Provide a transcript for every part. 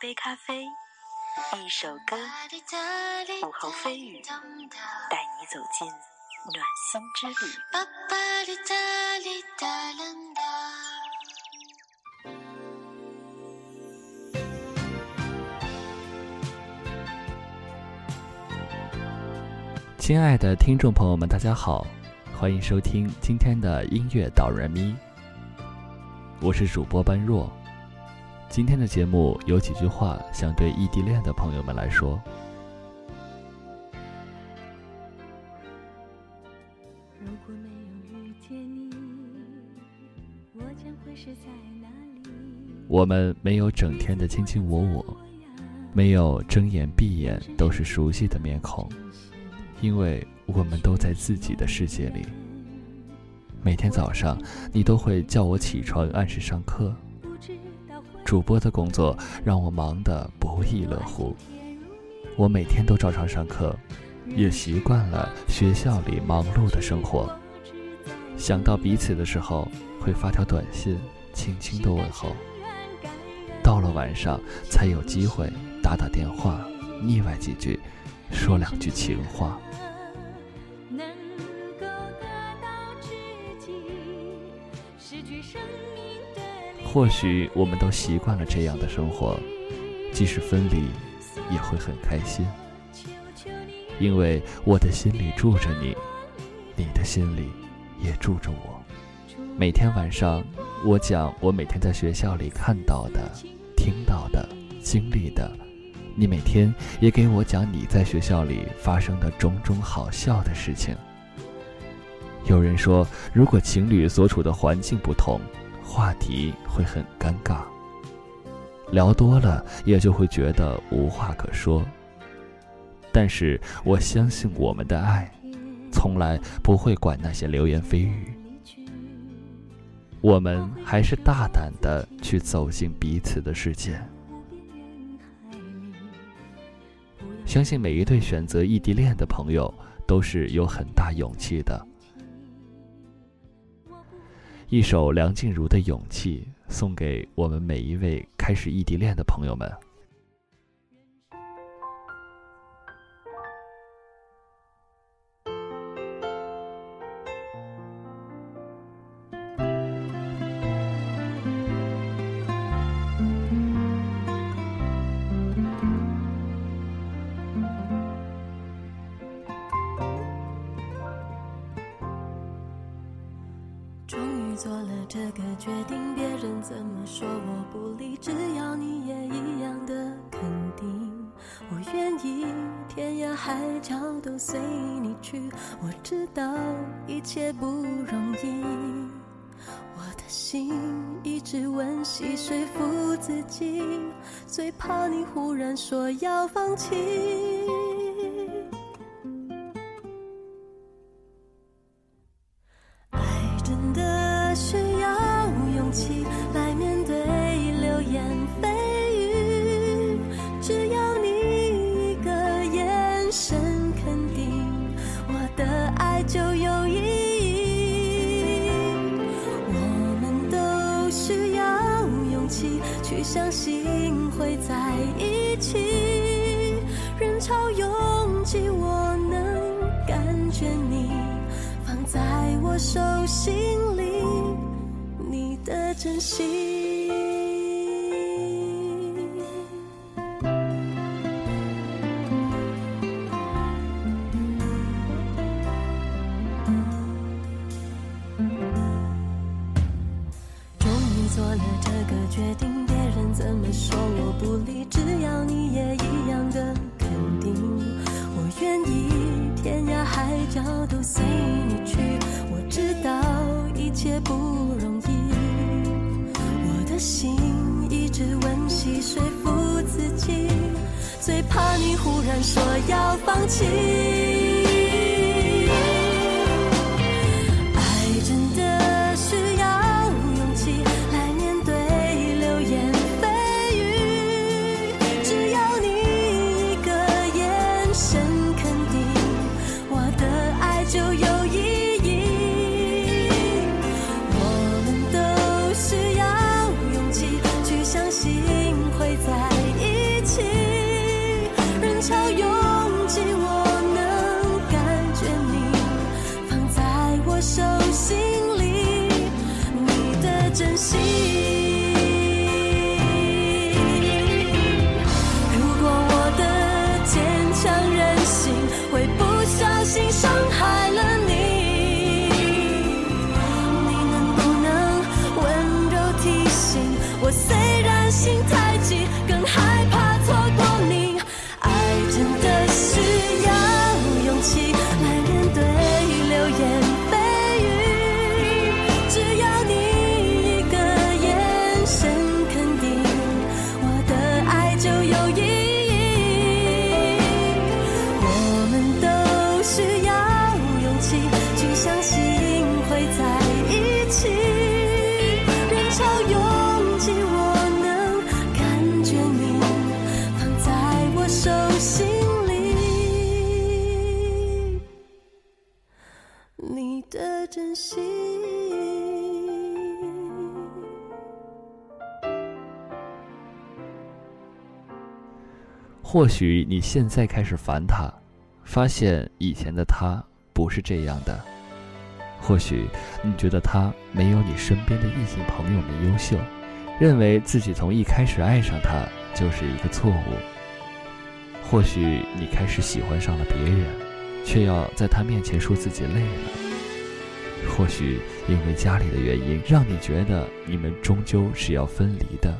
杯咖啡，一首歌，午后飞雨，带你走进暖心之旅。亲爱的听众朋友们，大家好，欢迎收听今天的音乐导人咪，我是主播般若。今天的节目有几句话想对异地恋的朋友们来说。我们没有整天的卿卿我我，没有睁眼闭眼都是熟悉的面孔，因为我们都在自己的世界里。每天早上，你都会叫我起床，按时上课。主播的工作让我忙得不亦乐乎，我每天都照常上课，也习惯了学校里忙碌的生活。想到彼此的时候，会发条短信，轻轻的问候。到了晚上，才有机会打打电话，腻歪几句，说两句情话。失去生命的或许我们都习惯了这样的生活，即使分离，也会很开心，因为我的心里住着你，你的心里也住着我。每天晚上，我讲我每天在学校里看到的、听到的、经历的，你每天也给我讲你在学校里发生的种种好笑的事情。有人说，如果情侣所处的环境不同，话题会很尴尬，聊多了也就会觉得无话可说。但是我相信我们的爱，从来不会管那些流言蜚语。我们还是大胆的去走进彼此的世界。相信每一对选择异地恋的朋友，都是有很大勇气的。一首梁静茹的《勇气》送给我们每一位开始异地恋的朋友们。决定，别人怎么说我不理，只要你也一样的肯定，我愿意天涯海角都随你去。我知道一切不容易，我的心一直温习说服自己，最怕你忽然说要放弃。感觉你放在我手心里，你的真心。终于做了这个决定。别人怎么说我不理，只要你都随你去。我知道一切不容易，我的心一直温习说服自己，最怕你忽然说要放弃。拥挤我能感觉你放在我手心里你的真心如果我的坚强任性会不小心伤害了你你能不能温柔提醒我虽然心太相信会在一起，人潮拥挤，我能感觉你放在我手心里，你的真心。或许你现在开始烦他，发现以前的他不是这样的。或许你觉得他没有你身边的异性朋友们优秀，认为自己从一开始爱上他就是一个错误。或许你开始喜欢上了别人，却要在他面前说自己累了。或许因为家里的原因，让你觉得你们终究是要分离的。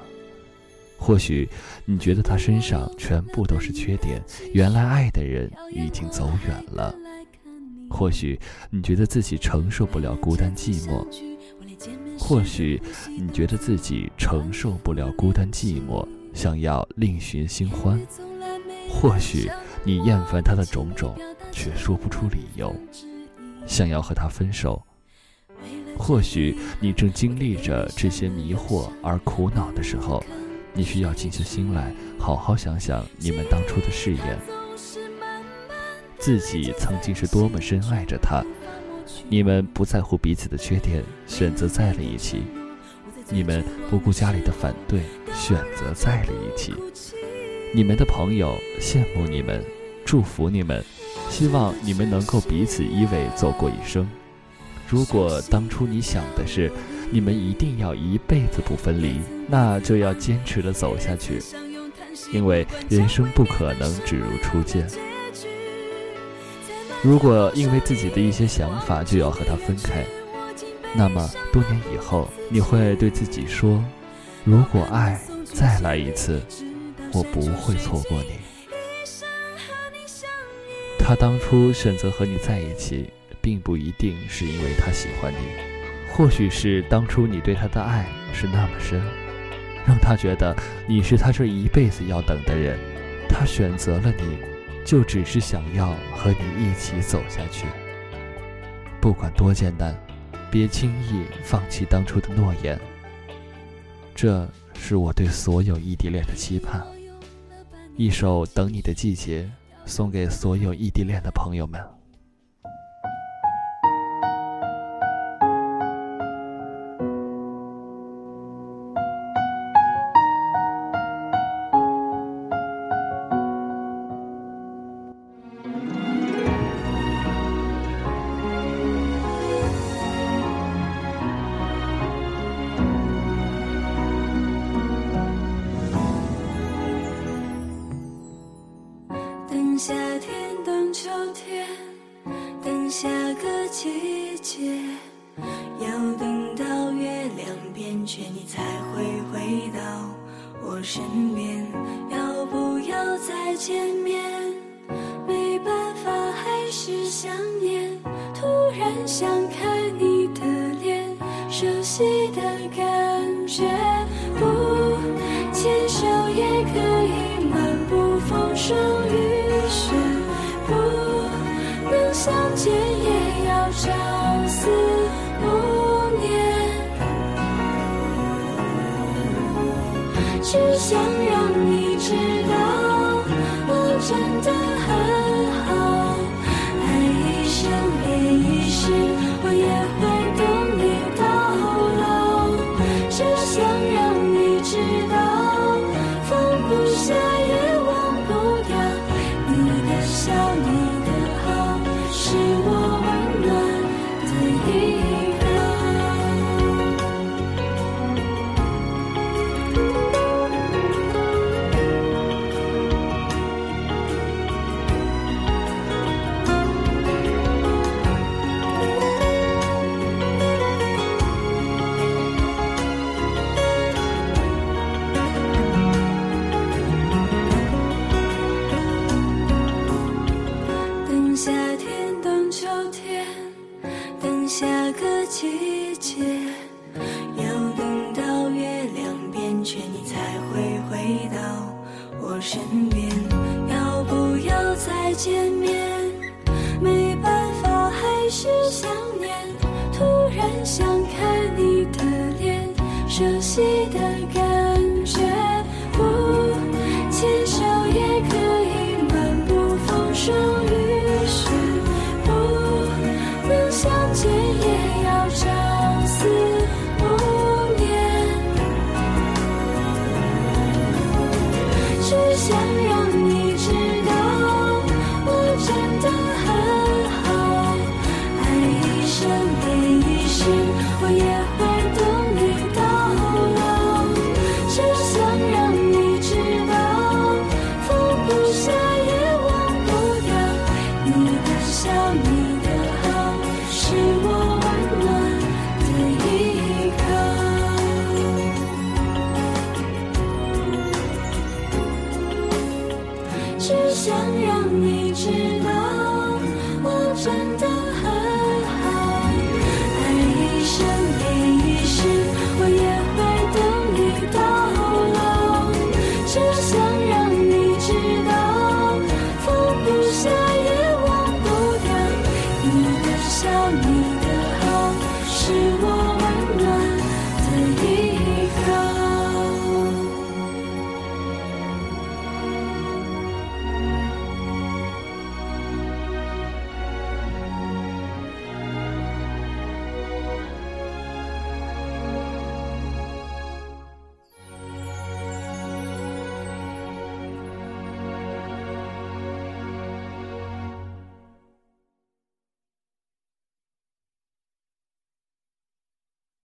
或许你觉得他身上全部都是缺点，原来爱的人已经走远了。或许你觉得自己承受不了孤单寂寞，或许你觉得自己承受不了孤单寂寞，想要另寻新欢。或许你厌烦他的种种，却说不出理由，想要和他分手。或许你正经历着这些迷惑而苦恼的时候，你需要静下心来，好好想想你们当初的誓言。自己曾经是多么深爱着他，你们不在乎彼此的缺点，选择在了一起；你们不顾家里的反对，选择在了一起。你们的朋友羡慕你们，祝福你们，希望你们能够彼此依偎走过一生。如果当初你想的是你们一定要一辈子不分离，那就要坚持的走下去，因为人生不可能只如初见。如果因为自己的一些想法就要和他分开，那么多年以后你会对自己说：“如果爱再来一次，我不会错过你。”他当初选择和你在一起，并不一定是因为他喜欢你，或许是当初你对他的爱是那么深，让他觉得你是他这一辈子要等的人，他选择了你。就只是想要和你一起走下去，不管多艰难，别轻易放弃当初的诺言。这是我对所有异地恋的期盼。一首《等你的季节》，送给所有异地恋的朋友们。秋天，等下个季节，要等到月亮变缺，你才会回到我身边。要不要再见面？没办法，还是想念。突然想看你的脸，熟悉想